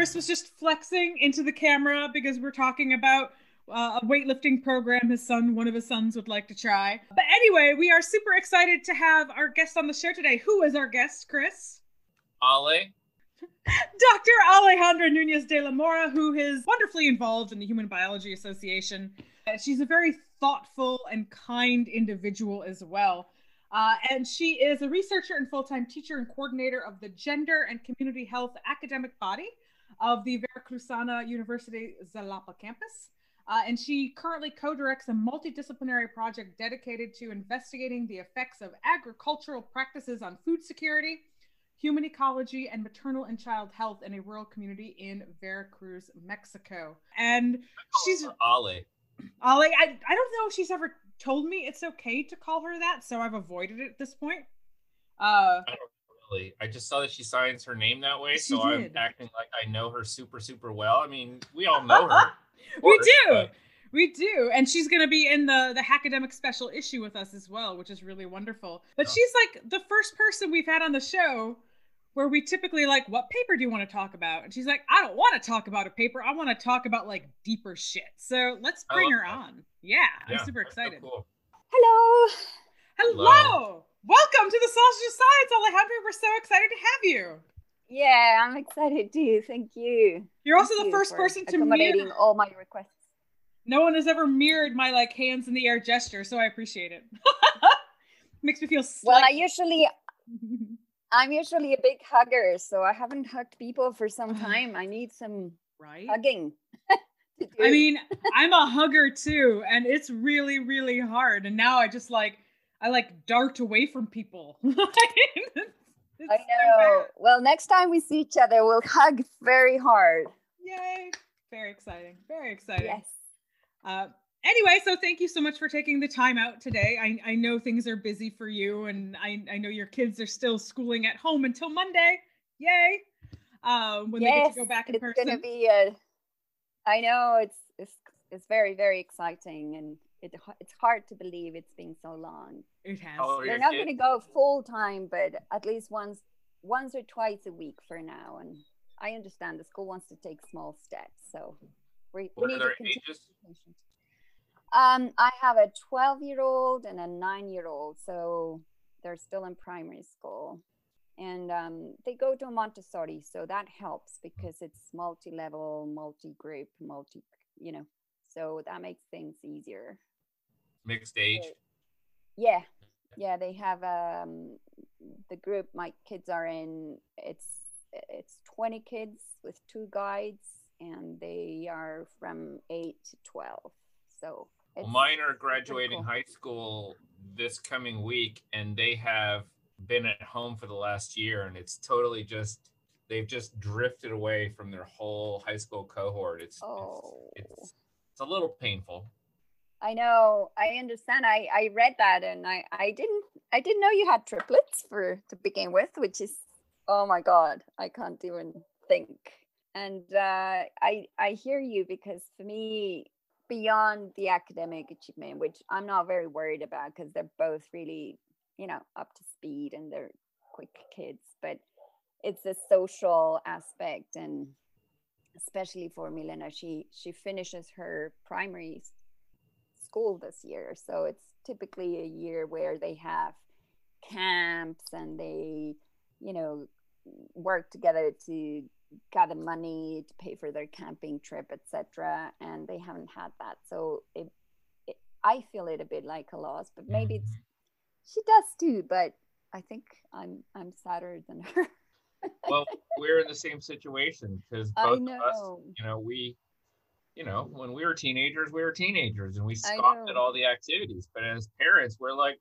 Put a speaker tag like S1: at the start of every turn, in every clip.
S1: Chris was just flexing into the camera because we're talking about uh, a weightlifting program his son, one of his sons, would like to try. But anyway, we are super excited to have our guest on the show today. Who is our guest, Chris?
S2: Ale.
S1: Dr. Alejandra Nunez de la Mora, who is wonderfully involved in the Human Biology Association. Uh, she's a very thoughtful and kind individual as well. Uh, and she is a researcher and full time teacher and coordinator of the Gender and Community Health Academic Body of the Veracruzana University Xalapa campus. Uh, and she currently co directs a multidisciplinary project dedicated to investigating the effects of agricultural practices on food security, human ecology, and maternal and child health in a rural community in Veracruz, Mexico. And she's
S2: Ale.
S1: Ale, I, I don't know if she's ever told me it's okay to call her that, so I've avoided it at this point. Uh,
S2: I don't really. I just saw that she signs her name that way,
S1: She
S2: so I'm acting like I know her super, super well. I mean, we all know her. of
S1: we
S2: course,
S1: do.
S2: but
S1: We do. And she's going to be in the the academic special issue with us as well, which is really wonderful. But
S2: Oh.
S1: she's like the first person we've had on the show where we typically like, what paper do you want to talk about? And she's like, I don't want to talk about a paper. I want to talk about like deeper shit. So let's bring her
S2: that.
S1: on. Yeah,
S2: yeah,
S1: I'm super
S2: that's so
S1: excited.
S2: cool.
S3: Hello.
S1: Hello.
S2: Hello.
S1: Welcome to the Sausage Science, Alejandra. We're so excited to have you.
S3: Yeah, I'm excited too. Thank you.
S1: You're also
S3: Thank
S1: the
S3: you
S1: first person to mirror.
S3: all my requests.
S1: No one has ever mirrored my like hands in the air gesture, so I appreciate it. Makes me feel
S3: Well, I usually I'm usually a big hugger, so I haven't hugged people for some time. I need some
S1: right?
S3: hugging.
S1: I mean, I'm a hugger too, and it's really, really hard. And now I just like I like dart away from people.
S3: I know.
S1: bad.
S3: Well, next time we see each other, we'll hug very hard.
S1: Yay! Very exciting. Very exciting.
S3: Yes.
S1: Uh, anyway, so thank you so much for taking the time out today. I, I know things are busy for you, and I, I know your kids are still schooling at home until Monday. Yay! Um, when they get to go back in
S3: it's
S1: person.
S3: gonna be a. I know it's it's it's very very exciting, and it it's hard to believe it's been so long.
S1: it has.
S2: How old are
S3: They're not going to go full time, but at least once once or twice a week for now. And I understand the school wants to take small steps, so we, we
S2: What
S3: need
S2: are
S3: to
S2: their
S3: continue.
S2: ages?
S3: to be patient. Um, I have a 12 year old and a nine year old, so they're still in primary school. And um, they go to Montessori, so that helps because it's multi level, multi group, multi, you know, so that makes things easier.
S2: Mixed age.
S3: Yeah, yeah, they have um the group my kids are in. It's it's twenty kids with two guides, and they are from eight to twelve. So
S2: Well, mine are graduating
S3: cool.
S2: high school this coming week, and they have been at home for the last year, and it's totally just they've just drifted away from their whole high school cohort. It's
S3: Oh.
S2: it's, it's it's a little painful.
S3: I know. I understand. I I read that, and I I didn't I didn't know you had triplets for to begin with, which is oh my god, I can't even think. And uh, I I hear you because for me, beyond the academic achievement, which I'm not very worried about because they're both really you know up to speed and they're quick kids, but it's the social aspect and especially for Milena, she she finishes her primary s- school this year, so it's typically a year where they have camps and they, you know, work together to gather money to pay for their camping trip, etc. And they haven't had that, so it, it I feel it a bit like a loss, but maybe it's mm-hmm. she does too. But I think I'm I'm sadder than her.
S2: well, we're in the same situation because both of us, you know, we, you know, when we were teenagers, we were teenagers and we
S3: I
S2: scoffed at all the activities. But as parents, we're like,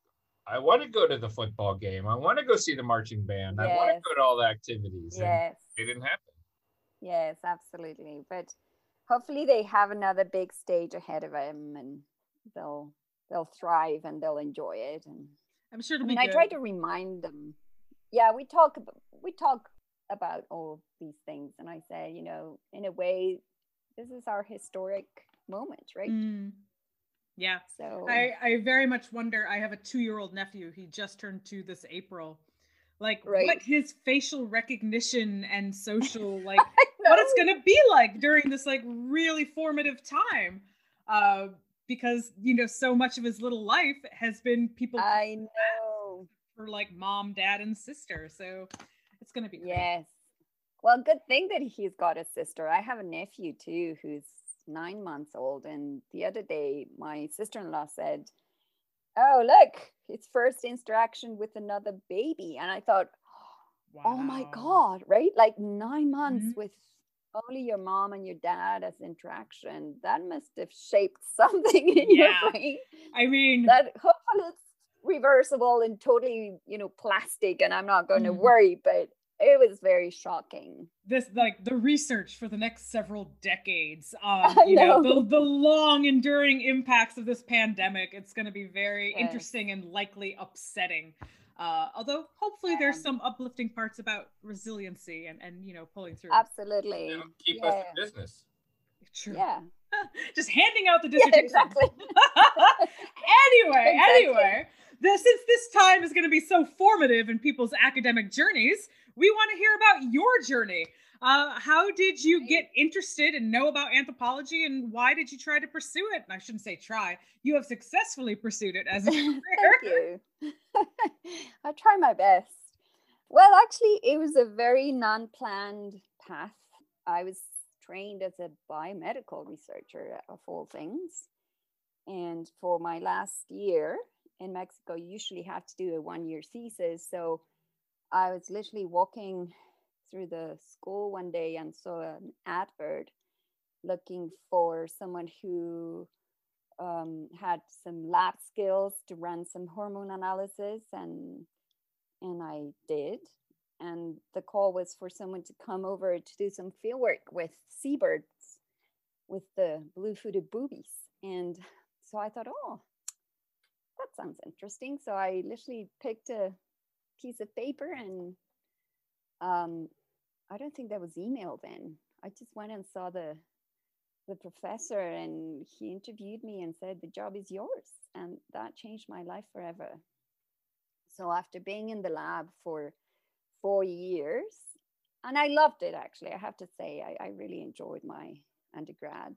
S2: I want to go to the football game. I want to go see the marching band. I want to
S3: Yes.
S2: go to all the activities. And
S3: yes.
S2: it didn't happen.
S3: Yes, absolutely. But hopefully they have another big stage ahead of them and they'll they'll thrive and they'll enjoy it. And
S1: I'm sure
S3: I
S1: it'll
S3: mean
S1: be
S3: I try to remind them. Yeah, we talk about we talk about all these things and I say, you know, in a way, this is our historic moment, right?
S1: Mm. Yeah.
S3: So
S1: I, I very much wonder. I have a two year old nephew. He just turned two this April. like
S3: Right.
S1: what his facial recognition and social like what it's gonna be like during this like really formative time. Uh, because you know so much of his little life has been people
S3: I know.
S1: for like mom, dad, and sister. So it's gonna be great.
S3: Yes. Well, good thing that he's got a sister. I have a nephew too who's nine months old. And the other day, my sister in law said, Oh, look, his first interaction with another baby. And I thought, Oh my God, right? Like nine months
S1: Mhm.
S3: with only your mom and your dad as interaction. That must have shaped something in
S1: Yeah.
S3: your brain.
S1: I mean,
S3: That hopefully it's reversible and totally, you know, plastic. And I'm not going to
S1: Mhm.
S3: worry, but it was very shocking.
S1: this like the research for the next several decades on
S3: I
S1: you know,
S3: know.
S1: the, the long enduring impacts of this pandemic it's going to be very
S3: Yes.
S1: interesting and likely upsetting uh, although hopefully there's
S3: Yeah.
S1: some uplifting parts about resiliency and and you know pulling through
S3: Absolutely.
S2: You know, keep
S3: yeah.
S2: us in business.
S1: True.
S3: Yeah.
S1: just handing out the
S3: Yeah, exactly.
S1: anyway,
S3: Exactly.
S1: anyway, this, since this time is going to be so formative in people's academic journeys, we want to hear about your journey. Uh, how did you get interested and know about anthropology, and why did you try to pursue it? And I shouldn't say try; you have successfully pursued it as a career.
S3: Thank you. I try my best. Well, actually, it was a very non planned path. I was trained as a biomedical researcher, of all things. And for my last year in Mexico, you usually have to do a one year thesis. So I was literally walking through the school one day and saw an advert looking for someone who um, had some lab skills to run some hormone analysis and and I did. And the call was for someone to come over to do some field work with seabirds with the blue-footed boobies. And so I thought, oh, that sounds interesting. So I literally picked a piece of paper and um, I don't think that was email then. I just went and saw the the professor and he interviewed me and said the job is yours. And that changed my life forever. So after being in the lab for four years and i loved it actually i have to say i, I really enjoyed my undergrad.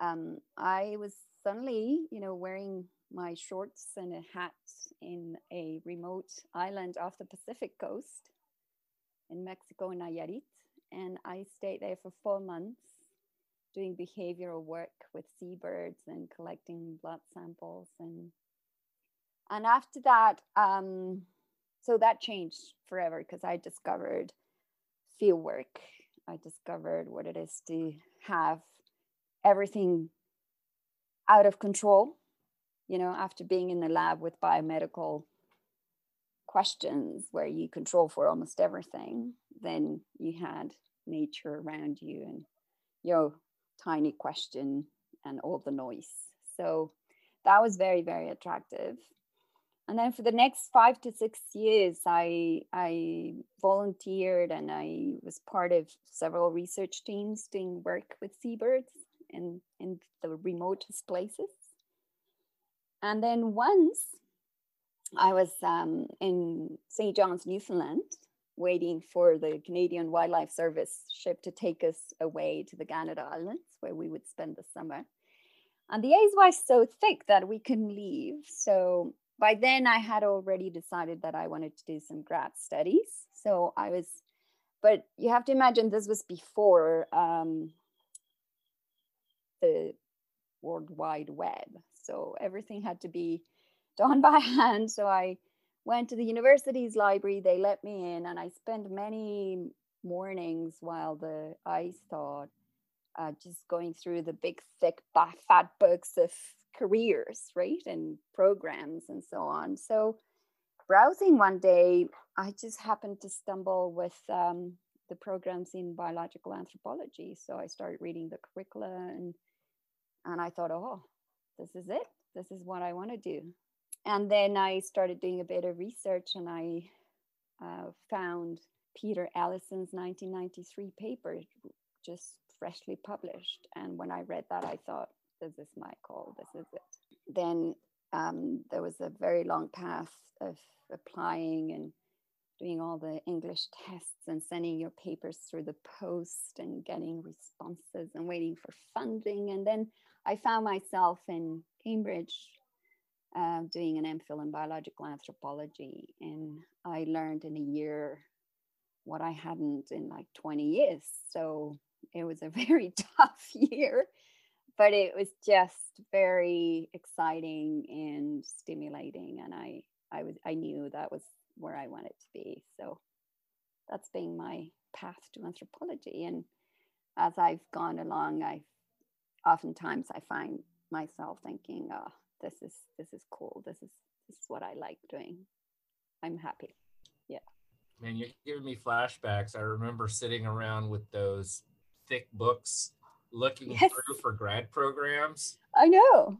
S3: Um, i was suddenly you know wearing my shorts and a hat in a remote island off the pacific coast in mexico nayarit. And i stayed there for four months doing behavioral work with seabirds and collecting blood samples. And and after that um so that changed forever because i discovered field work. I discovered what it is to have everything out of control you know after being in the lab with biomedical questions where you control for almost everything then you had nature around you and your tiny question and all the noise. So that was very, very attractive. And then for the next five to six years, I I volunteered and I was part of several research teams doing work with seabirds in, in the remotest places. And then once I was um, in St. John's, Newfoundland, waiting for the Canadian Wildlife Service ship to take us away to the Canada Islands, where we would spend the summer. And the ice was so thick that we couldn't leave. So by then, I had already decided that I wanted to do some grad studies. So I was, but you have to imagine this was before um, the World Wide Web. So everything had to be done by hand. So I went to the university's library. They let me in and i spent many mornings while the ice thawed uh, just going through the big thick fat books of careers right and programs and so on. So browsing one day i just happened to stumble with um, the programs in biological anthropology. So i started reading the curricula and and i thought oh this is it this is what i want to do and then I started doing a bit of research and I uh, found Peter Ellison's 1993 paper just freshly published. And when I read that, I thought, this is my call, this is it. Then um, there was a very long path of applying and doing all the English tests and sending your papers through the post and getting responses and waiting for funding. And then I found myself in Cambridge uh, doing an MPhil in biological anthropology. And I learned in a year what I hadn't in like 20 years. So it was a very tough year, but it was just very exciting and stimulating. And I, I was, I knew that was where I wanted to be. So that's been my path to anthropology. And as I've gone along, I oftentimes I find myself thinking, oh, this is this is cool. This is this is what I like doing. I'm happy. Yeah.
S2: Man, you're giving me flashbacks. I remember sitting around with those thick books looking yes. through for grad programs.
S3: I know.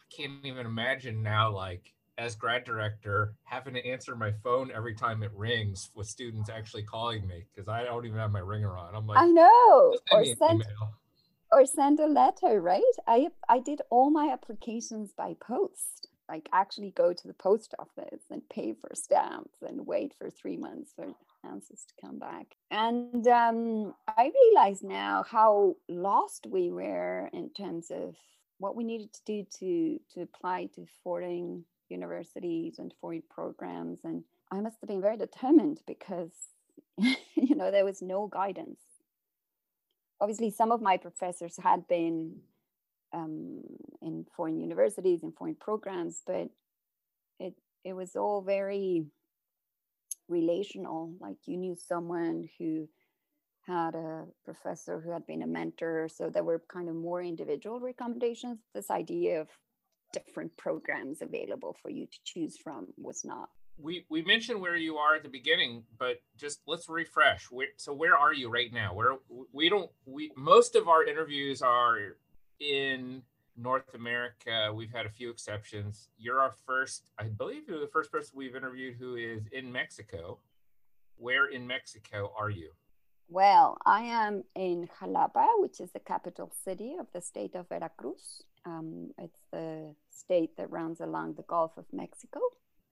S2: I can't even imagine now, like as grad director, having to answer my phone every time it rings with students actually calling me because I don't even have my ringer on. I'm like,
S3: I know. Or send, email or send a letter, right? I I did all my applications by post. Like actually go to the post office and pay for stamps and wait for three months for answers to come back. And um, I realize now how lost we were in terms of what we needed to do to to apply to foreign universities and foreign programs. And I must have been very determined because you know there was no guidance obviously some of my professors had been um, in foreign universities and foreign programs, but it it was all very relational. Like you knew someone who had a professor who had been a mentor, so there were kind of more individual recommendations. This idea of different programs available for you to choose from was not
S2: we we mentioned where you are at the beginning, but just let's refresh. Where, so where are you right now? Where we don't we most of our interviews are in North America. We've had a few exceptions. You're our first, I believe you're the first person we've interviewed who is in Mexico. Where in Mexico are you?
S3: Well, I am in Jalapa, which is the capital city of the state of Veracruz. Um, it's the state that runs along the Gulf of Mexico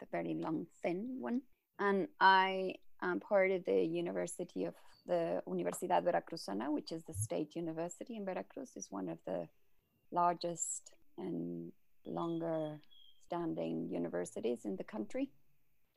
S3: the very long, thin one. And I am part of the University of the Universidad Veracruzana, which is the state university in Veracruz, is one of the largest and longer standing universities in the country.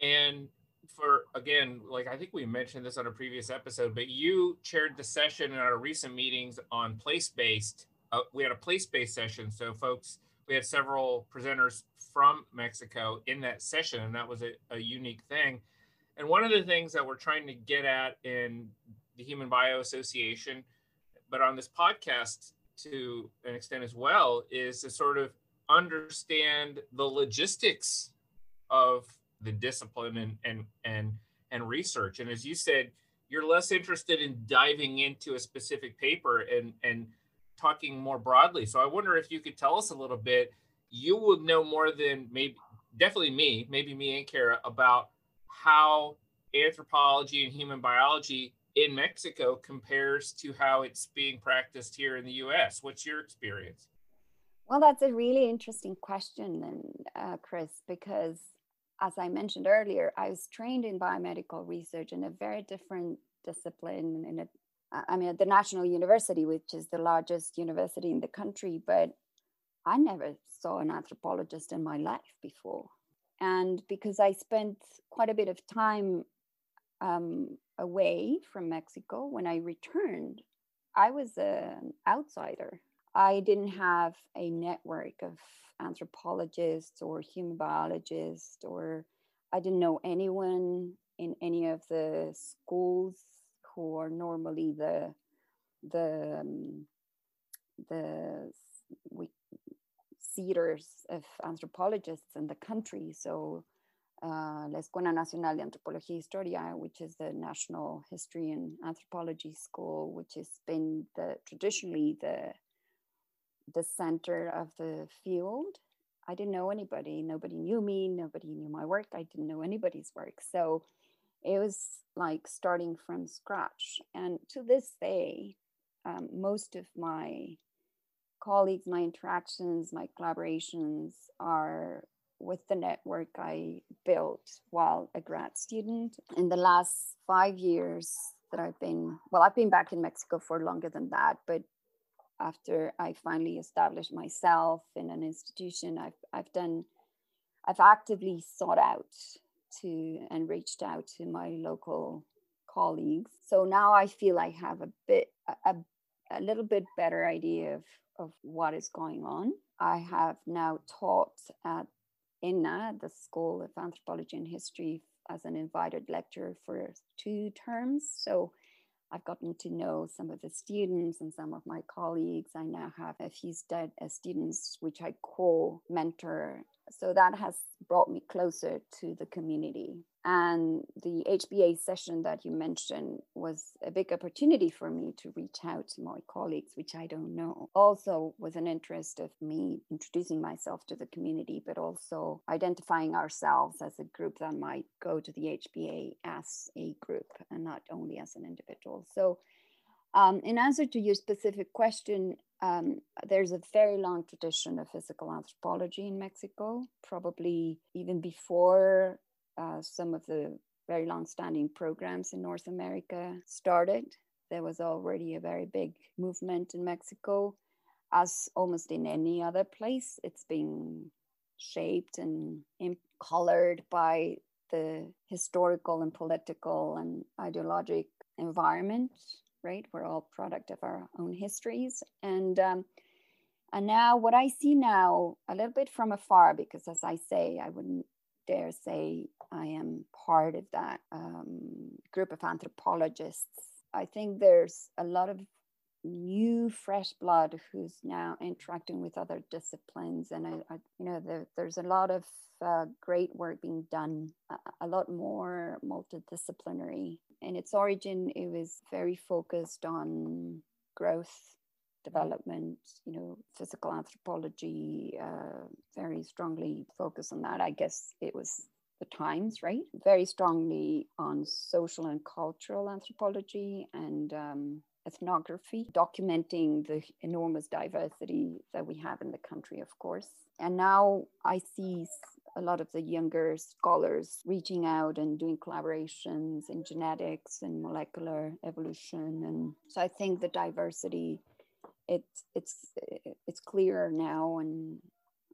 S2: And for again, like I think we mentioned this on a previous episode, but you chaired the session in our recent meetings on place based. Uh, we had a place based session, so folks we had several presenters from Mexico in that session, and that was a, a unique thing. And one of the things that we're trying to get at in the Human Bio Association, but on this podcast to an extent as well, is to sort of understand the logistics of the discipline and and and and research. And as you said, you're less interested in diving into a specific paper and and talking more broadly. So I wonder if you could tell us a little bit. You would know more than maybe, definitely me, maybe me and Cara, about how anthropology and human biology in Mexico compares to how it's being practiced here in the US. What's your experience?
S3: Well, that's a really interesting question, and uh, Chris, because as I mentioned earlier, I was trained in biomedical research in a very different discipline in a I mean, at the National University, which is the largest university in the country, but I never saw an anthropologist in my life before. And because I spent quite a bit of time um, away from Mexico, when I returned, I was an outsider. I didn't have a network of anthropologists or human biologists, or I didn't know anyone in any of the schools who are normally the the um, the we, seaters of anthropologists in the country. So uh, La Escuela Nacional de Antropología Historia, which is the national history and anthropology school, which has been the traditionally the the center of the field. I didn't know anybody. Nobody knew me. Nobody knew my work. I didn't know anybody's work. So it was like starting from scratch. And to this day, um, most of my colleagues, my interactions, my collaborations are with the network I built while a grad student. In the last five years that I've been, well, I've been back in Mexico for longer than that, but after I finally established myself in an institution, I've, I've done, I've actively sought out to and reached out to my local colleagues. So now I feel I have a bit, a, a little bit better idea of, of what is going on. I have now taught at ENAH, the School of Anthropology and History, as an invited lecturer for two terms. So I've gotten to know some of the students and some of my colleagues. I now have a few stud- uh, students which I co mentor. So that has brought me closer to the community. And the HBA session that you mentioned was a big opportunity for me to reach out to my colleagues, which I don't know. Also, was an interest of me introducing myself to the community, but also identifying ourselves as a group that might go to the HBA as a group and not only as an individual. So, um, in answer to your specific question, um, there's a very long tradition of physical anthropology in Mexico, probably even before uh, some of the very long-standing programs in North America started. There was already a very big movement in Mexico, as almost in any other place. It's been shaped and colored by the historical and political and ideologic environment. Right, we're all product of our own histories, and um, and now what I see now, a little bit from afar, because as I say, I wouldn't dare say I am part of that um, group of anthropologists. I think there's a lot of new fresh blood who's now interacting with other disciplines. And I, I you know there, there's a lot of uh, great work being done a, a, lot more multidisciplinary in its origin it was very focused on growth development, you know, physical anthropology, uh, very strongly focused on that. I guess it was the times, right? Very strongly on social and cultural anthropology and um, ethnography, documenting the enormous diversity that we have in the country, of course. And now I see a lot of the younger scholars reaching out and doing collaborations in genetics and molecular evolution. And so I think the diversity it's it's it's clearer now and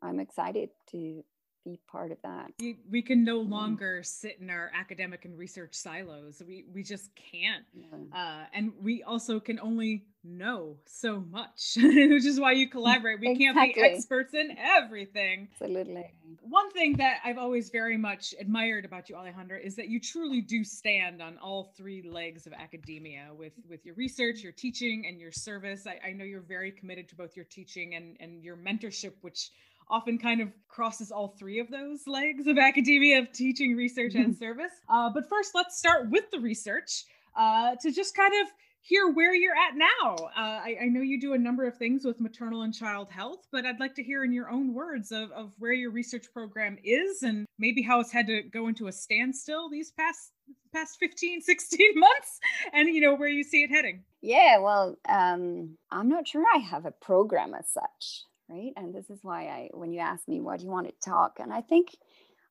S3: i'm excited to be part of that.
S1: We, we can no mm-hmm. longer sit in our academic and research silos. We we just can't. Yeah. uh, and we also can only know so much which is why you collaborate. We exactly. can't be experts in everything.
S3: Absolutely.
S1: One thing that i've always very much admired about you alejandra is that you truly do stand on all three legs of academia with with your research your teaching and your service. I, I know you're very committed to both your teaching and and your mentorship which often kind of crosses all three of those legs of academia of teaching, research, and service. Uh, but first, let's start with the research uh, to just kind of hear where you're at now. Uh, I, I, know you do a number of things with maternal and child health, but I'd like to hear in your own words of, of where your research program is and maybe how it's had to go into a standstill these past past 15 16 months and you know where you see it heading
S3: yeah well um, i'm not sure i have a program as such right? And this is why I, when you ask me, what do you want to talk? And I think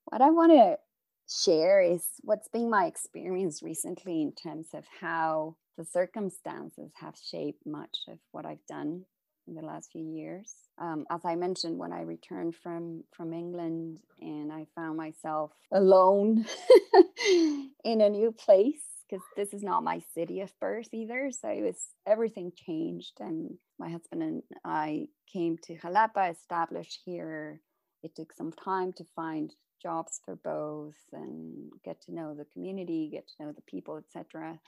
S3: what I want to share is what's been my experience recently in terms of how the circumstances have shaped much of what I've done in the last few years. Um, as I mentioned, when I returned from from England and I found myself alone in a new place, because this is not my city of birth either. So it was everything changed, and my husband and I came to Jalapa, established here. It took some time to find jobs for both and get to know the community, get to know the people, etc.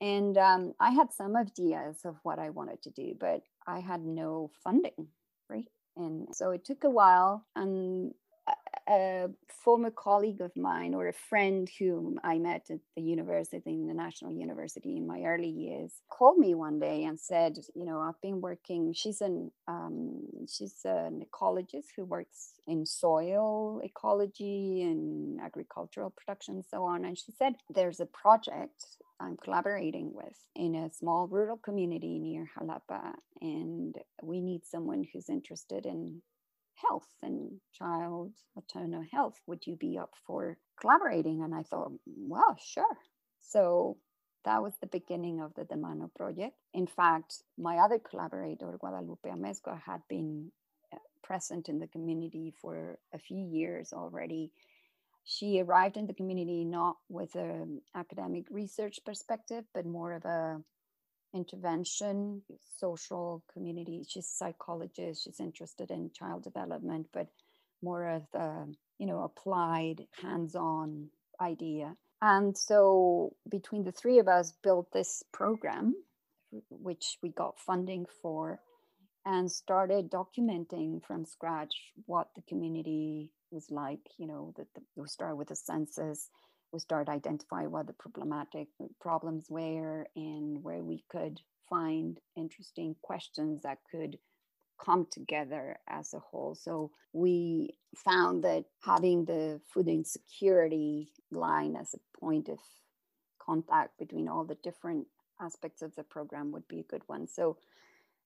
S3: And um, I had some ideas of what I wanted to do, but I had no funding, right? And so it took a while. And a former colleague of mine or a friend whom I met at the university, in the National University in my early years, called me one day and said, you know, I've been working. She's an um, she's an ecologist who works in soil ecology and agricultural production and so on. And she said, there's a project I'm collaborating with in a small rural community near Jalapa, and we need someone who's interested in health and child maternal health. Would you be up for collaborating? And I thought, well, sure. So that was the beginning of the Demano project. In fact, my other collaborator, Guadalupe Amezcua, had been uh, present in the community for a few years already. She arrived in the community not with an academic research perspective, but more of a intervention, social community. She's a psychologist. She's interested in child development, but more of the, you know, applied, hands-on idea. And so between the three of us built this program, which we got funding for, and started documenting from scratch what the community was like. You know, that we started with a census, we started identifying what the problematic problems were and where we could find interesting questions that could come together as a whole. So we found that having the food insecurity line as a point of contact between all the different aspects of the program would be a good one. So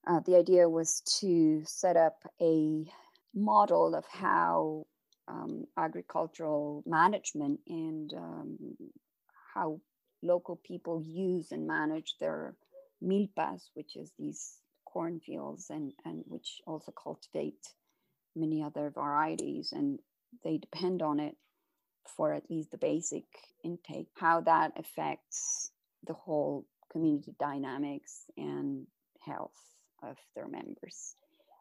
S3: uh, the idea was to set up a model of how um, agricultural management and um, how local people use and manage their milpas, which is these cornfields and, and which also cultivate many other varieties and they depend on it for at least the basic intake, how that affects the whole community dynamics and health of their members.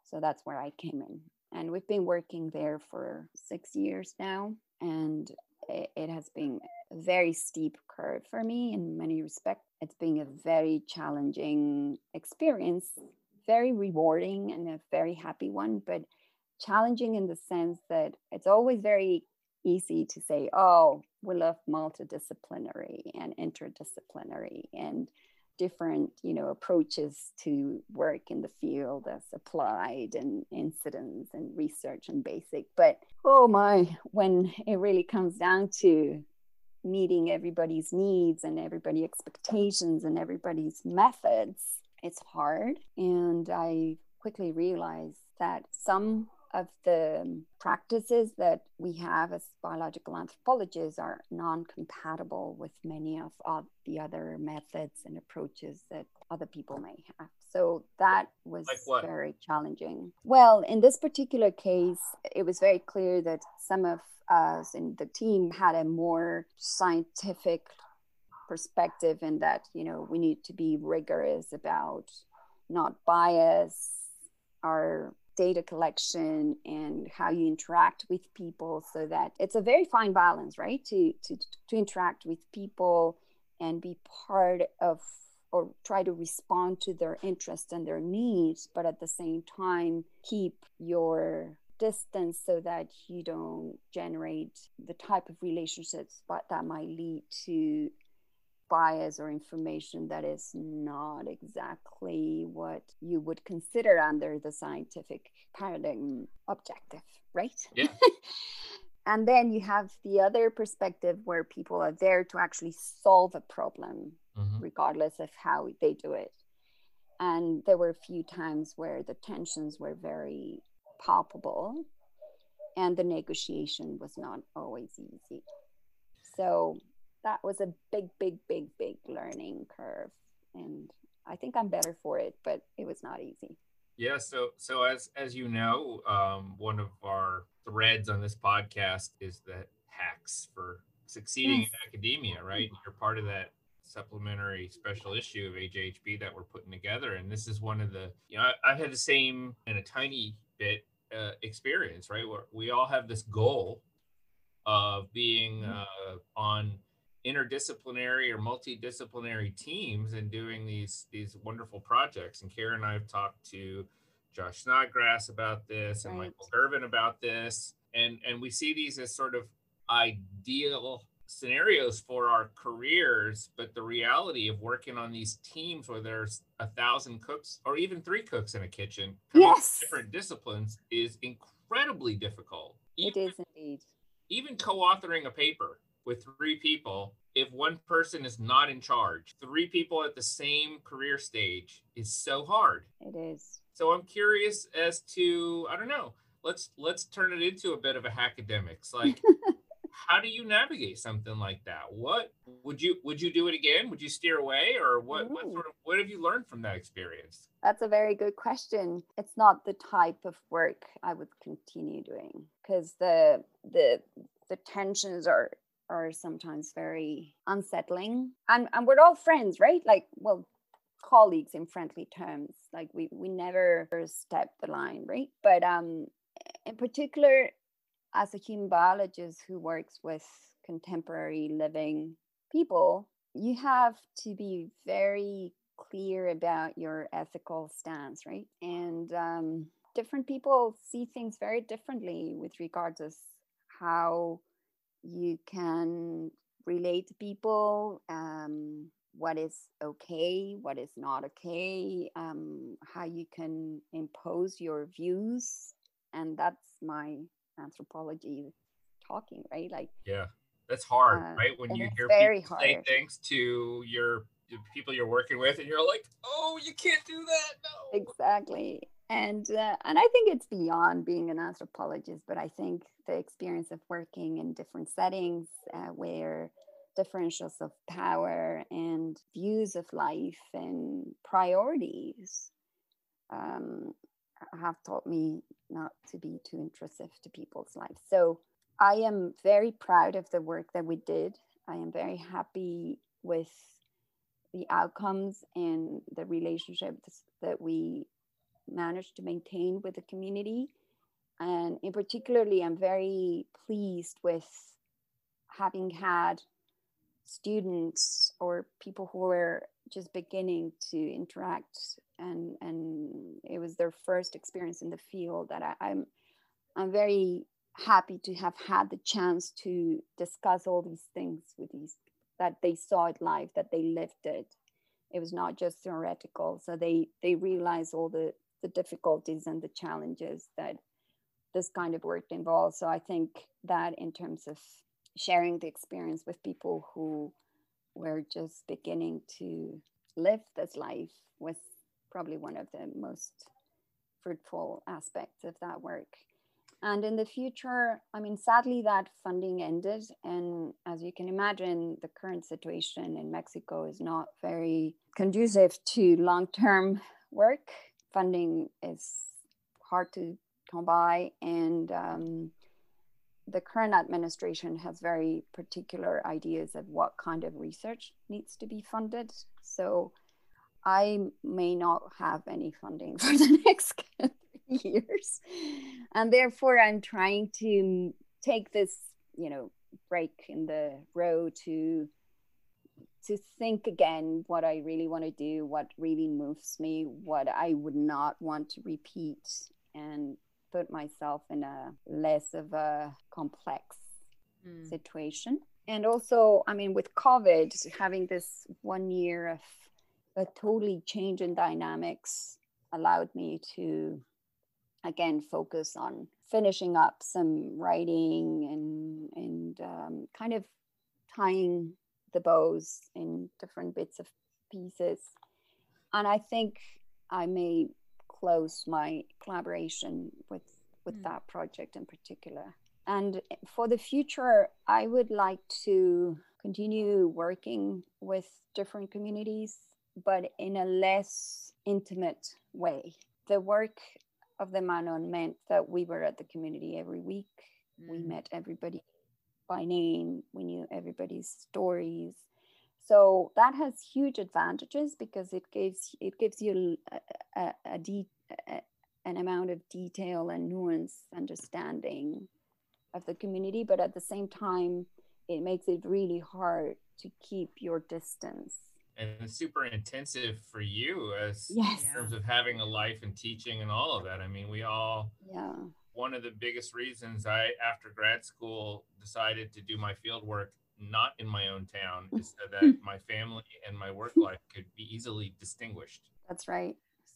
S3: So that's where I came in. And we've been working there for six years now. And it, has been a very steep curve for me in many respects. It's been a very challenging experience, very rewarding and a very happy one, but challenging in the sense that it's always very easy to say, oh, we love multidisciplinary and interdisciplinary and different you know approaches to work in the field as applied and incidents and research and basic. But oh my when it really comes down to meeting everybody's needs and everybody's expectations and everybody's methods it's hard. And i quickly realized that some of the practices that we have as biological anthropologists are non-compatible with many of the other methods and approaches that other people may have. So that was
S2: like
S3: very challenging. Well in this particular case it was very clear that some of us in the team had a more scientific perspective in that you know we need to be rigorous about not bias our data collection and how you interact with people so that it's a very fine balance right? To to to interact with people and be part of or try to respond to their interests and their needs but at the same time keep your distance so that you don't generate the type of relationships but that might lead to bias or information that is not exactly what you would consider under the scientific paradigm objective, right?
S2: Yeah.
S3: and then you have the other perspective where people are there to actually solve a problem, mm-hmm. regardless of how they do it. And there were a few times where the tensions were very palpable and the negotiation was not always easy. So that was a big, big, big, big learning curve. And I think I'm better for it, but it was not easy.
S2: Yeah. So, so as as you know, um, one of our threads on this podcast is the hacks for succeeding yes. in academia, right? You're part of that supplementary special issue of AJHB that we're putting together, and this is one of the you know I, have had the same and a tiny bit uh, experience, right? Where we all have this goal of being mm-hmm. uh, on interdisciplinary or multidisciplinary teams and doing these these wonderful projects. And Karen and I have talked to Josh Snodgrass about this and. Michael Irvin about this. And and we see these as sort of ideal scenarios for our careers, but the reality of working on these teams where there's a thousand cooks or even three cooks in a kitchen
S3: yes.
S2: different disciplines is incredibly difficult.
S3: Even, it is indeed.
S2: Even co-authoring a paper with three people, if one person is not in charge, three people at the same career stage is so hard.
S3: It is.
S2: So I'm curious as to, I don't know, let's let's turn it into a bit of a academics. Like, how do you navigate something like that? What would you would you do it again? Would you steer away, or what? What sort of what have you learned from that experience?
S3: That's a very good question. It's not the type of work I would continue doing because the the the tensions are are sometimes very unsettling. And and we're all friends right? Like well colleagues in friendly terms. Like we we never step the line right? But um in particular as a human biologist who works with contemporary living people you have to be very clear about your ethical stance right? And um, different people see things very differently with regards to how you can relate to people um, what is okay what is not okay um, how you can impose your views and that's my anthropology talking right? Like
S2: yeah that's hard uh, right? When you hear people hard. say things to your people you're working with and you're like oh you can't do that no.
S3: Exactly and uh, and I think it's beyond being an anthropologist, but I think the experience of working in different settings uh, where differentials of power and views of life and priorities um, have taught me not to be too intrusive to people's lives. So I am very proud of the work that we did. I am very happy with the outcomes and the relationships that we managed to maintain with the community. And in particularly, I'm very pleased with having had students or people who were just beginning to interact and and it was their first experience in the field that I, I'm I'm very happy to have had the chance to discuss all these things with these that they saw it live, that they lived it. It was not just theoretical. So they they realized all the the difficulties and the challenges that this kind of work involves. So I think that in terms of sharing the experience with people who were just beginning to live this life was probably one of the most fruitful aspects of that work. And in the future, I mean, sadly, that funding ended. And as you can imagine, the current situation in Mexico is not very conducive to long term work funding is hard to come by, and um, the current administration has very particular ideas of what kind of research needs to be funded. So I may not have any funding for the next years, and therefore I'm trying to take this, you know, break in the road to to think again what I really want to do, what really moves me, what I would not want to repeat, and put myself in a less of a complex mm. situation. And also, I mean, with COVID, having this one year of a totally change in dynamics allowed me to again focus on finishing up some writing and and um, kind of tying the bows in different bits of pieces. And I think I may close my collaboration with with mm. that project in particular. And for the future, I would like to continue working with different communities, but in a less intimate way. The work of the Manon meant that we were at the community every week. Mm. We met everybody by name, we knew everybody's stories. So that has huge advantages because it gives it gives you a, a, a, de- a an amount of detail and nuance understanding of the community, but at the same time, it makes it really hard to keep your distance.
S2: And super intensive for you as yes. in terms of having a life and teaching and all of that. I mean, we all
S3: yeah
S2: one of the biggest reasons I, after grad school, decided to do my field work not in my own town is so that my family and my work life could be easily distinguished.
S3: That's right.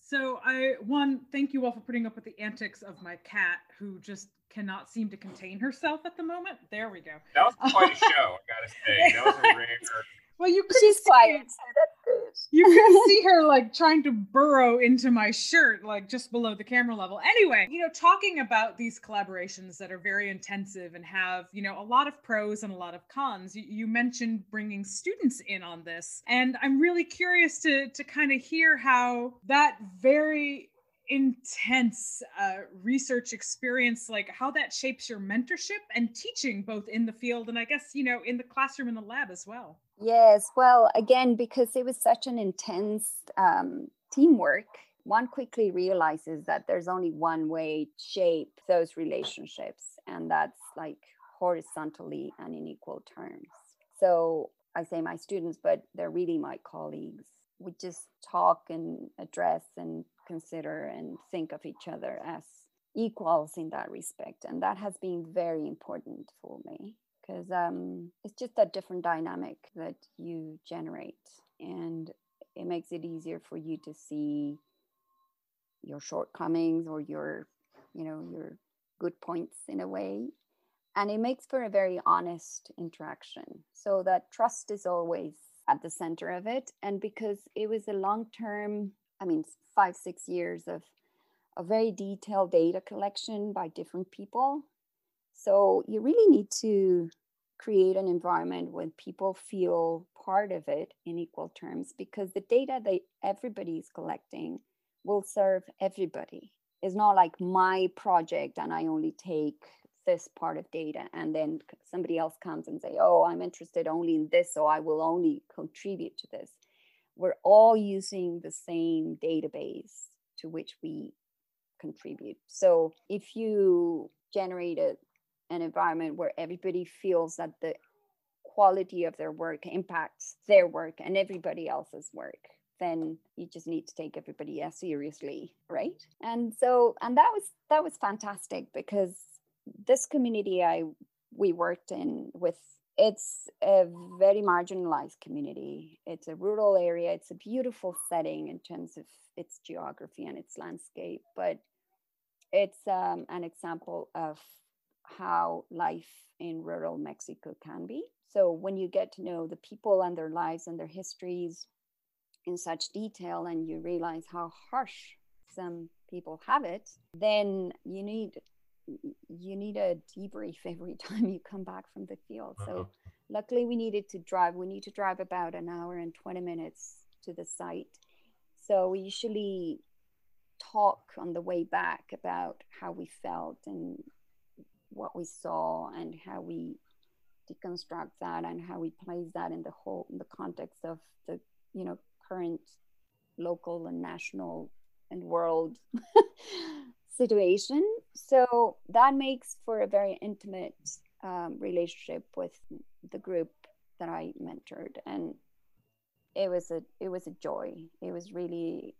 S1: So I one thank you all for putting up with the antics of my cat who just cannot seem to contain herself at the moment. There we go.
S2: That was quite a show, I gotta say. That was a rare.
S3: Well, you she's quiet, so that's good.
S1: You can see her like trying to burrow into my shirt, like just below the camera level. Anyway, you know, talking about these collaborations that are very intensive and have, you know, a lot of pros and a lot of cons. You, you mentioned bringing students in on this, and I'm really curious to to kind of hear how that very intense uh, research experience like how that shapes your mentorship and teaching both in the field and i guess you know in the classroom and the lab as well.
S3: Yes well again because it was such an intense um, teamwork one quickly realizes that there's only one way to shape those relationships and that's like horizontally and in equal terms. So i say my students but they're really my colleagues. We just talk and address and consider and think of each other as equals in that respect. And that has been very important for me because um, it's just a different dynamic that you generate. And it makes it easier for you to see your shortcomings or your, you know, your good points in a way. And it makes for a very honest interaction. So that trust is always at the center of it. And because it was a long term, I mean, five, six years of a very detailed data collection by different people. So you really need to create an environment where people feel part of it in equal terms because the data that everybody is collecting will serve everybody. It's not like my project and I only take this part of data and then somebody else comes and say oh i'm interested only in this so i will only contribute to this we're all using the same database to which we contribute. So if you generate a, an environment where everybody feels that the quality of their work impacts their work and everybody else's work then you just need to take everybody as seriously right? And so and that was that was fantastic because this community I we worked in with it's a very marginalized community. It's a rural area. It's a beautiful setting in terms of its geography and its landscape, but it's um, an example of how life in rural Mexico can be. So when you get to know the people and their lives and their histories in such detail, and you realize how harsh some people have it, then you need you need a debrief every time you come back from the field. So uh-huh. luckily we needed to drive. We need to drive about an hour and 20 minutes to the site. So we usually talk on the way back about how we felt and what we saw and how we deconstruct that and how we place that in the whole in the context of the you know current local and national and world situation. So that makes for a very intimate um, relationship with the group that I mentored, and it was a it was a joy. It was really,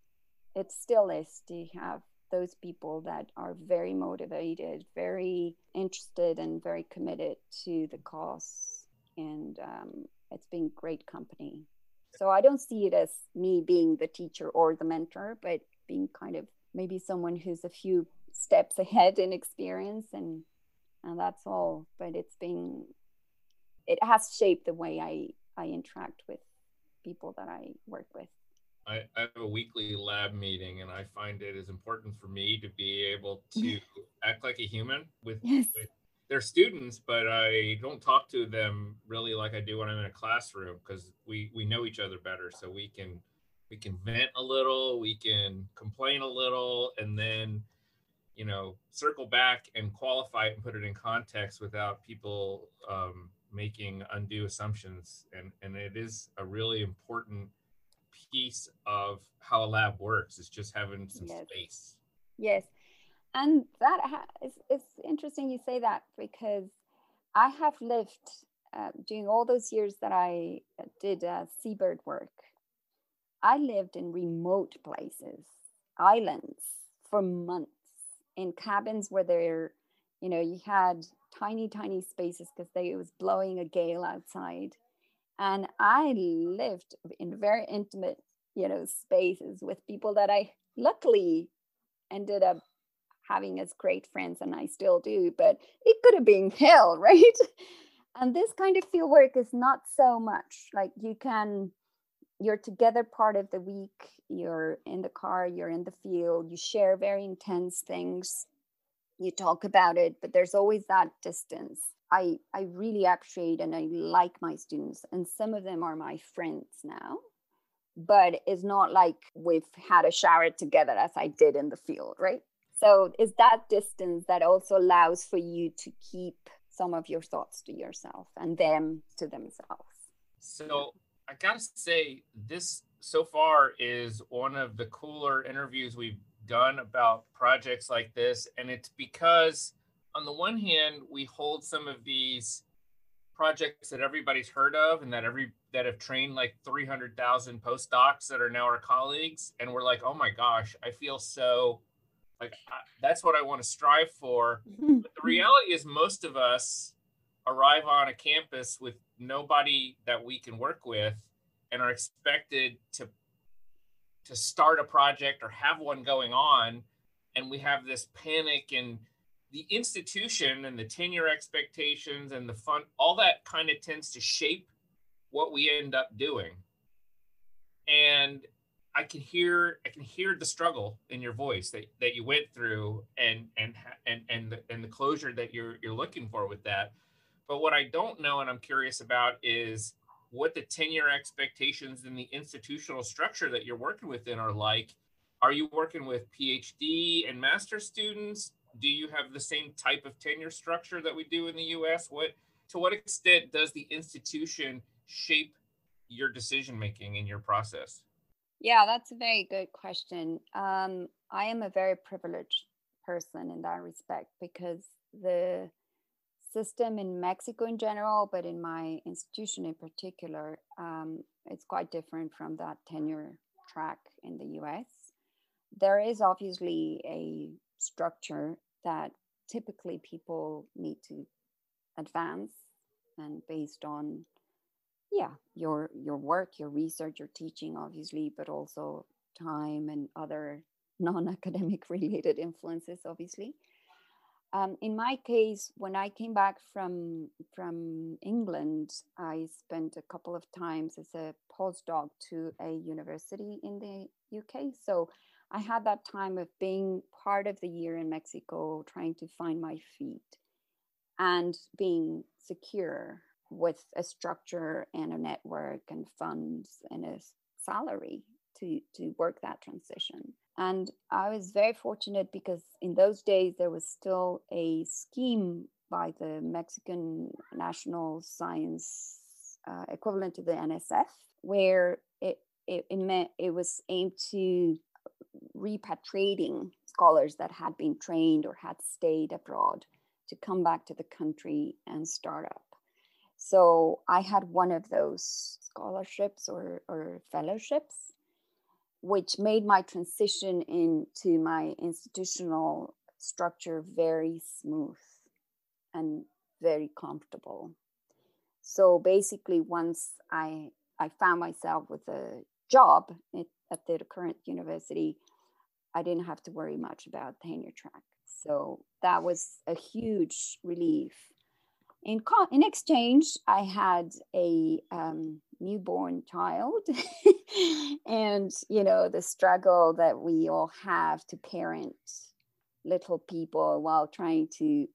S3: it still is to have those people that are very motivated, very interested, and very committed to the cause. And um, it's been great company. So I don't see it as me being the teacher or the mentor, but being kind of maybe someone who's a few steps ahead in experience and and that's all. But it's been it has shaped the way i i interact with people that i work with.
S2: I, I have a weekly lab meeting and i find it is important for me to be able to act like a human with, yes. with their students but i don't talk to them really like i do when i'm in a classroom because we we know each other better. So we can we can vent a little, we can complain a little, and then you know circle back and qualify it and put it in context without people um, making undue assumptions. And and it is a really important piece of how a lab works. It's just having some
S3: yes.
S2: space.
S3: Yes, and that ha- is it's interesting you say that because I have lived uh, during all those years that I did uh, seabird work I lived in remote places, islands for months in cabins where there, you know, you had tiny, tiny spaces because it was blowing a gale outside. And I lived in very intimate, you know, spaces with people that I luckily ended up having as great friends, and I still do, but it could have been hell, right? And this kind of field work is not so much like you can you're together part of the week you're in the car you're in the field you share very intense things you talk about it but there's always that distance. I i really appreciate and i like my students and some of them are my friends now but it's not like we've had a shower together as i did in the field right? So it's that distance that also allows for you to keep some of your thoughts to yourself and them to themselves.
S2: So i gotta say this so far is one of the cooler interviews we've done about projects like this. And it's because, on the one hand, we hold some of these projects that everybody's heard of and that every that have trained like 300,000 postdocs that are now our colleagues and we're like oh my gosh I feel so like I, that's what I want to strive for but the reality is most of us arrive on a campus with nobody that we can work with and are expected to to start a project or have one going on and we have this panic and the institution and the tenure expectations and the fun all that kind of tends to shape what we end up doing. And i can hear i can hear the struggle in your voice that, that you went through and and and and the, and the closure that you're you're looking for with that but what i don't know and i'm curious about is what the tenure expectations and the institutional structure that you're working within are like. Are you working with PhD and master students? Do you have the same type of tenure structure that we do in the US? What to what extent does the institution shape your decision making in your process?
S3: Yeah, that's a very good question. Um, I am a very privileged person in that respect because the system in Mexico in general, but in my institution in particular, um, it's quite different from that tenure track in the US. There is obviously a structure that typically people need to advance and based on yeah your your work your research your teaching obviously but also time and other non-academic related influences obviously um, in my case, when I came back from from England, I spent a couple of times as a postdoc to a university in the UK. So I had that time of being part of the year in Mexico, trying to find my feet, and being secure with a structure and a network and funds and a salary to to work that transition. And I was very fortunate because in those days there was still a scheme by the Mexican National Science uh, equivalent to the NSF, where it, it, it meant it was aimed to repatriating scholars that had been trained or had stayed abroad to come back to the country and start up. So I had one of those scholarships or, or fellowships which made my transition into my institutional structure very smooth and very comfortable. So basically, once I I found myself with a job at, at the current university, I didn't have to worry much about tenure track. So that was a huge relief in, co- in exchange, I had a um, newborn child, and you know the struggle that we all have to parent little people while trying to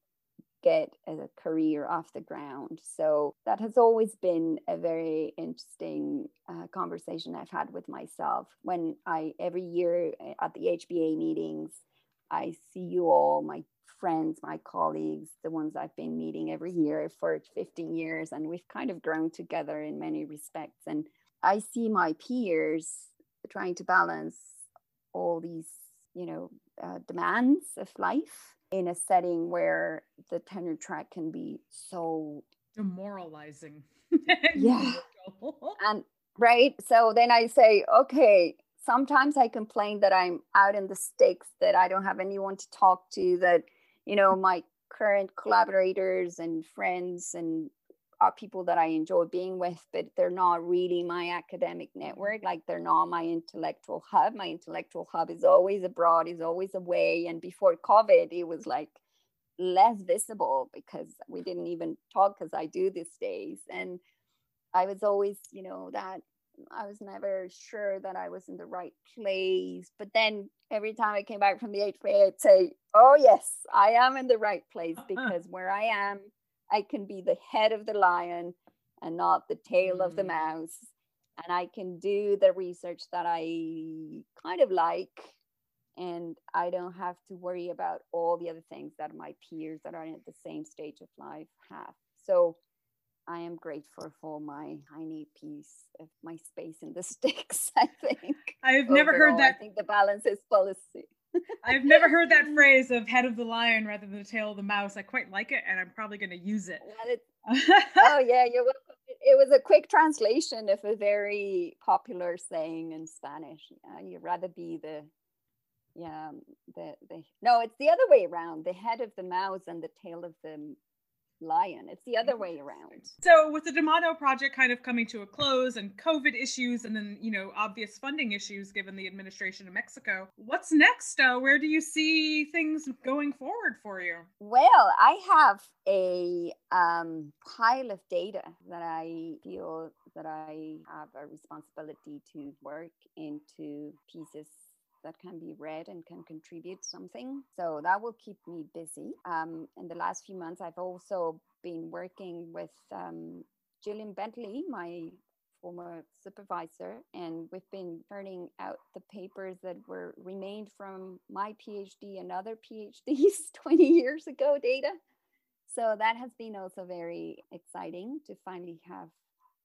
S3: get a career off the ground. So that has always been a very interesting uh, conversation I've had with myself when I every year uh, at the HBA meetings. I see you all, my friends, my colleagues, the ones I've been meeting every year for 15 years, and we've kind of grown together in many respects. And I see my peers trying to balance all these, you know, uh, demands of life in a setting where the tenure track can be so
S1: demoralizing.
S3: yeah. and right. So then I say, okay, sometimes I complain that I'm out in the sticks, that I don't have anyone to talk to, that you know my current collaborators and friends and are people that I enjoy being with, but they're not really my academic network. Like they're not my intellectual hub. My intellectual hub is always abroad, is always away. And before COVID, it was like less visible because we didn't even talk as I do these days. And I was always, you know, that I was never sure that I was in the right place. But then every time I came back from the HBA, I'd say, "Oh yes, I am in the right place because where I am, I can be the head of the lion and not the tail mm. of the mm. mouse." And I can do the research that I kind of like and I don't have to worry about all the other things that my peers that are at the same stage of life have. So I am grateful for my tiny piece of my space in the sticks. I think
S1: I've never heard that.
S3: I think the balance is policy.
S1: I've never heard that phrase of head of the lion rather than the tail of the mouse. I quite like it, and I'm probably going to use it.
S3: oh yeah, you're welcome. It was a quick translation of a very popular saying in Spanish. Uh, you'd rather be the yeah the the no it's the other way around the head of the mouse and the tail of the lion. It's the other way around.
S1: So with the D'Amato project kind of coming to a close and covid issues and then you know obvious funding issues given the administration of mexico what's next uh, where do you see things going forward for you?
S3: Well i have a um, pile of data that i feel that i have a responsibility to work into pieces that can be read and can contribute something. So that will keep me busy. Um, in the last few months, I've also been working with um, Gillian Bentley, my former supervisor, and we've been turning out the papers that were remained from my PhD and other PhDs 20 years ago data. So that has been also very exciting to finally have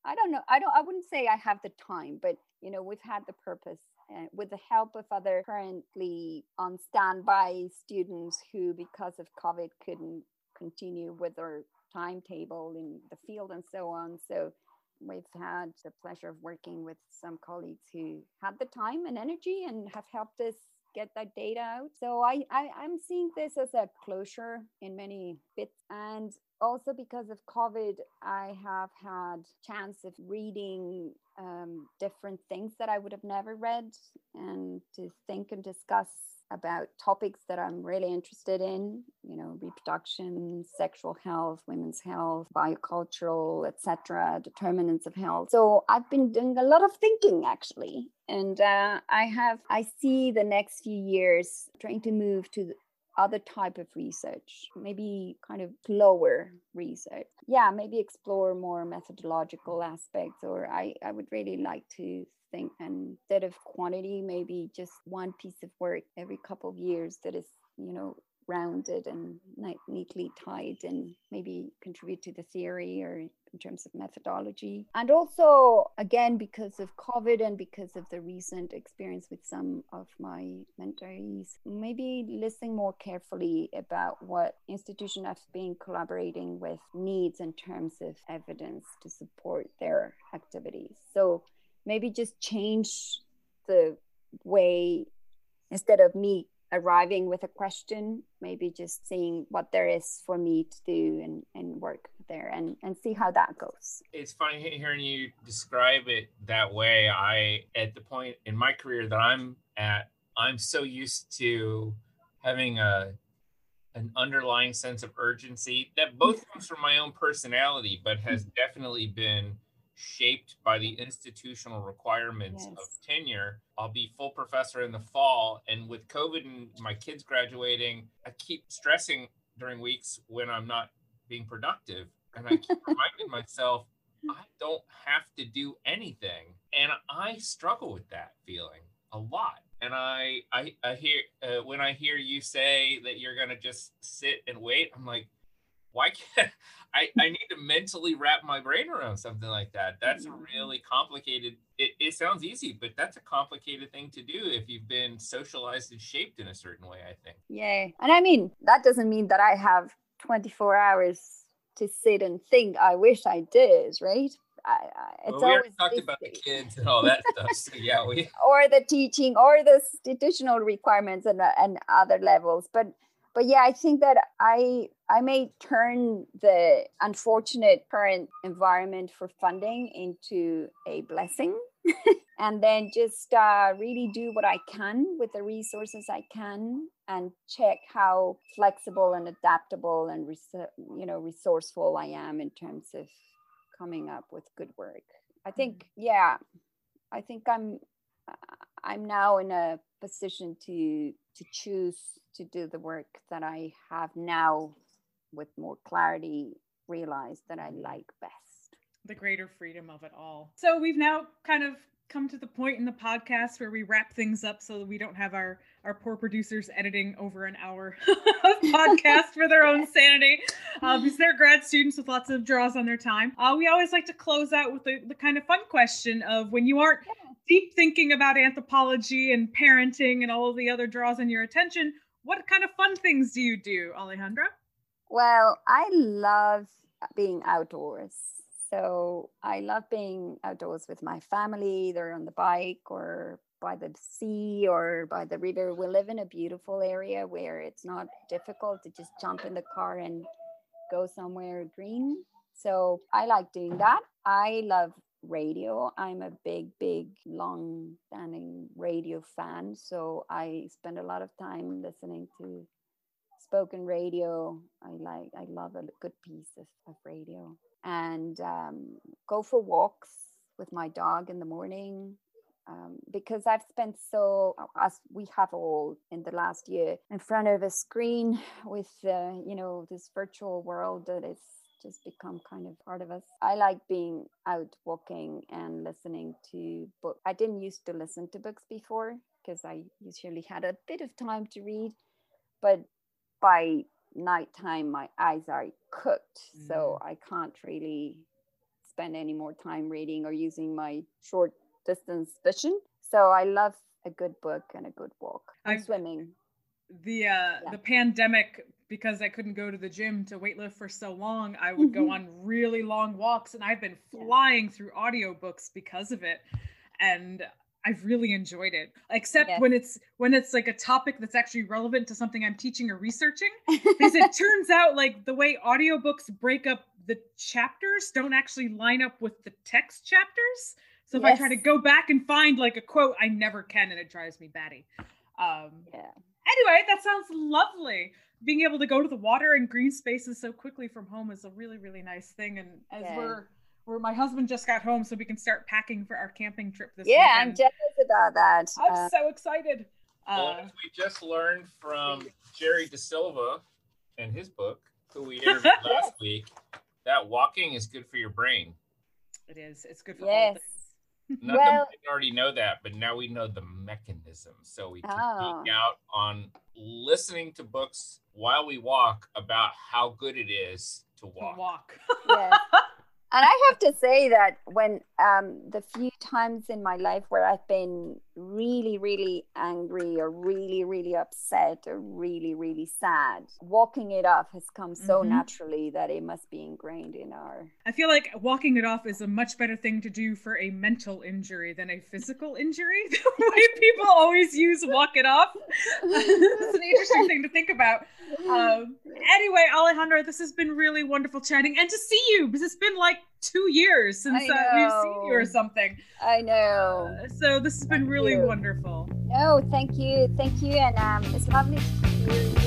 S3: I don't know. I don't. I wouldn't say I have the time, but you know, we've had the purpose uh, with the help of other currently on standby students who, because of COVID, couldn't continue with their timetable in the field and so on. So we've had the pleasure of working with some colleagues who had the time and energy and have helped us get that data out. So I, I I'm seeing this as a closure in many bits and also because of covid i have had chance of reading um, different things that i would have never read and to think and discuss about topics that i'm really interested in you know reproduction sexual health women's health biocultural etc determinants of health. So i've been doing a lot of thinking actually. And uh, i have i see the next few years trying to move to other type of research maybe kind of lower research. Yeah maybe explore more methodological aspects or i i would really like to think and instead of quantity maybe just one piece of work every couple of years that is you know rounded and neatly tied and maybe contribute to the theory or in terms of methodology. And also, again, because of COVID and because of the recent experience with some of my mentorees, maybe listening more carefully about what institution I've been collaborating with needs in terms of evidence to support their activities. So maybe just change the way instead of me arriving with a question, maybe just seeing what there is for me to do and, and work there and, and see how that goes.
S2: It's funny hearing you describe it that way. I, at the point in my career that I'm at, I'm so used to having a an underlying sense of urgency that both comes from my own personality, but has mm-hmm. definitely been shaped by the institutional requirements yes. of tenure. I'll be full professor in the fall. And with COVID and my kids graduating, I keep stressing during weeks when I'm not being productive. And I keep reminding myself, I don't have to do anything. And I struggle with that feeling a lot. And I, I, I hear uh, when I hear you say that you're going to just sit and wait, I'm like, why can't I, I need to mentally wrap my brain around something like that. That's mm-hmm. really complicated. It, it sounds easy, but that's a complicated thing to do if you've been socialized and shaped in a certain way, I think.
S3: Yeah. And I mean, that doesn't mean that I have 24 hours to sit and think. I wish I did, right? I, I,
S2: it's well, we always talked about the kids and all that stuff. So yeah, we
S3: or the teaching or the institutional requirements and and other levels. But but yeah i think that i i may turn the unfortunate current environment for funding into a blessing and then just uh, really do what i can with the resources i can and check how flexible and adaptable and res- you know resourceful i am in terms of coming up with good work i think mm-hmm. yeah I think I'm I'm now in a position to to choose to do the work that I have now with more clarity realized that I like best.
S1: The greater freedom of it all. So we've now kind of come to the point in the podcast where we wrap things up so that we don't have our our poor producers editing over an hour of podcast for their own sanity. Uh, because they're grad students with lots of draws on their time. Uh, we always like to close out with the, the kind of fun question of when you aren't deep thinking about anthropology and parenting and all the other draws on your attention what kind of fun things do you do alejandra
S3: well i love being outdoors so I love being outdoors with my family, either on the bike or by the sea or by the river. We live in a beautiful area where it's not difficult to just jump in the car and go somewhere green. So I like doing that. I love radio. I'm a big, big, long standing radio fan. So I spend a lot of time listening to spoken radio. I like, I love a good piece of, of radio and um, go for walks with my dog in the morning um, because I've spent so as we have all in the last year in front of a screen with uh, you know this virtual world that is just become kind of part of us. I like being out walking and listening to books. I didn't used to listen to books before because I usually had a bit of time to read, but by nighttime my eyes are cooked mm. so i can't really spend any more time reading or using my short distance vision so i love a good book and a good walk i'm swimming
S1: the uh yeah. the pandemic because i couldn't go to the gym to weightlift for so long i would go on really long walks and i've been flying yeah. through audiobooks because of it and I've really enjoyed it. Except yes. when it's when it's like a topic that's actually relevant to something I'm teaching or researching. because it turns out like the way audiobooks break up the chapters don't actually line up with the text chapters. So if yes. I try to go back and find like a quote, I never can and it drives me batty. Um yeah. Anyway, that sounds lovely. Being able to go to the water and green spaces so quickly from home is a really, really nice thing. And as yeah. we're where my husband just got home so we can start packing for our camping trip this
S3: yeah
S1: weekend.
S3: i'm jealous about that
S1: i'm uh, so excited
S2: well, uh, we just learned from jerry DeSilva and his book who we interviewed last week that walking is good for your brain
S1: it is it's good for yes. all things
S2: Not well, that we already know that, but now we know the mechanism. So we can oh. geek out on listening to books while we walk about how good it is to walk.
S1: To walk.
S3: yes and I have to say that when um, the few times in my life where I've been really, really angry or really, really upset or really, really sad, walking it off has come so mm-hmm. naturally that it must be ingrained in our.
S1: I feel like walking it off is a much better thing to do for a mental injury than a physical injury. the way people always use walk it off. it's an interesting thing to think about. Um, anyway, Alejandra, this has been really wonderful chatting and to see you because it's been like two years since uh, we've seen you or something.
S3: I know.
S1: Uh, so this has been really wonderful.
S3: No, thank you, thank you, and um, it's lovely to hear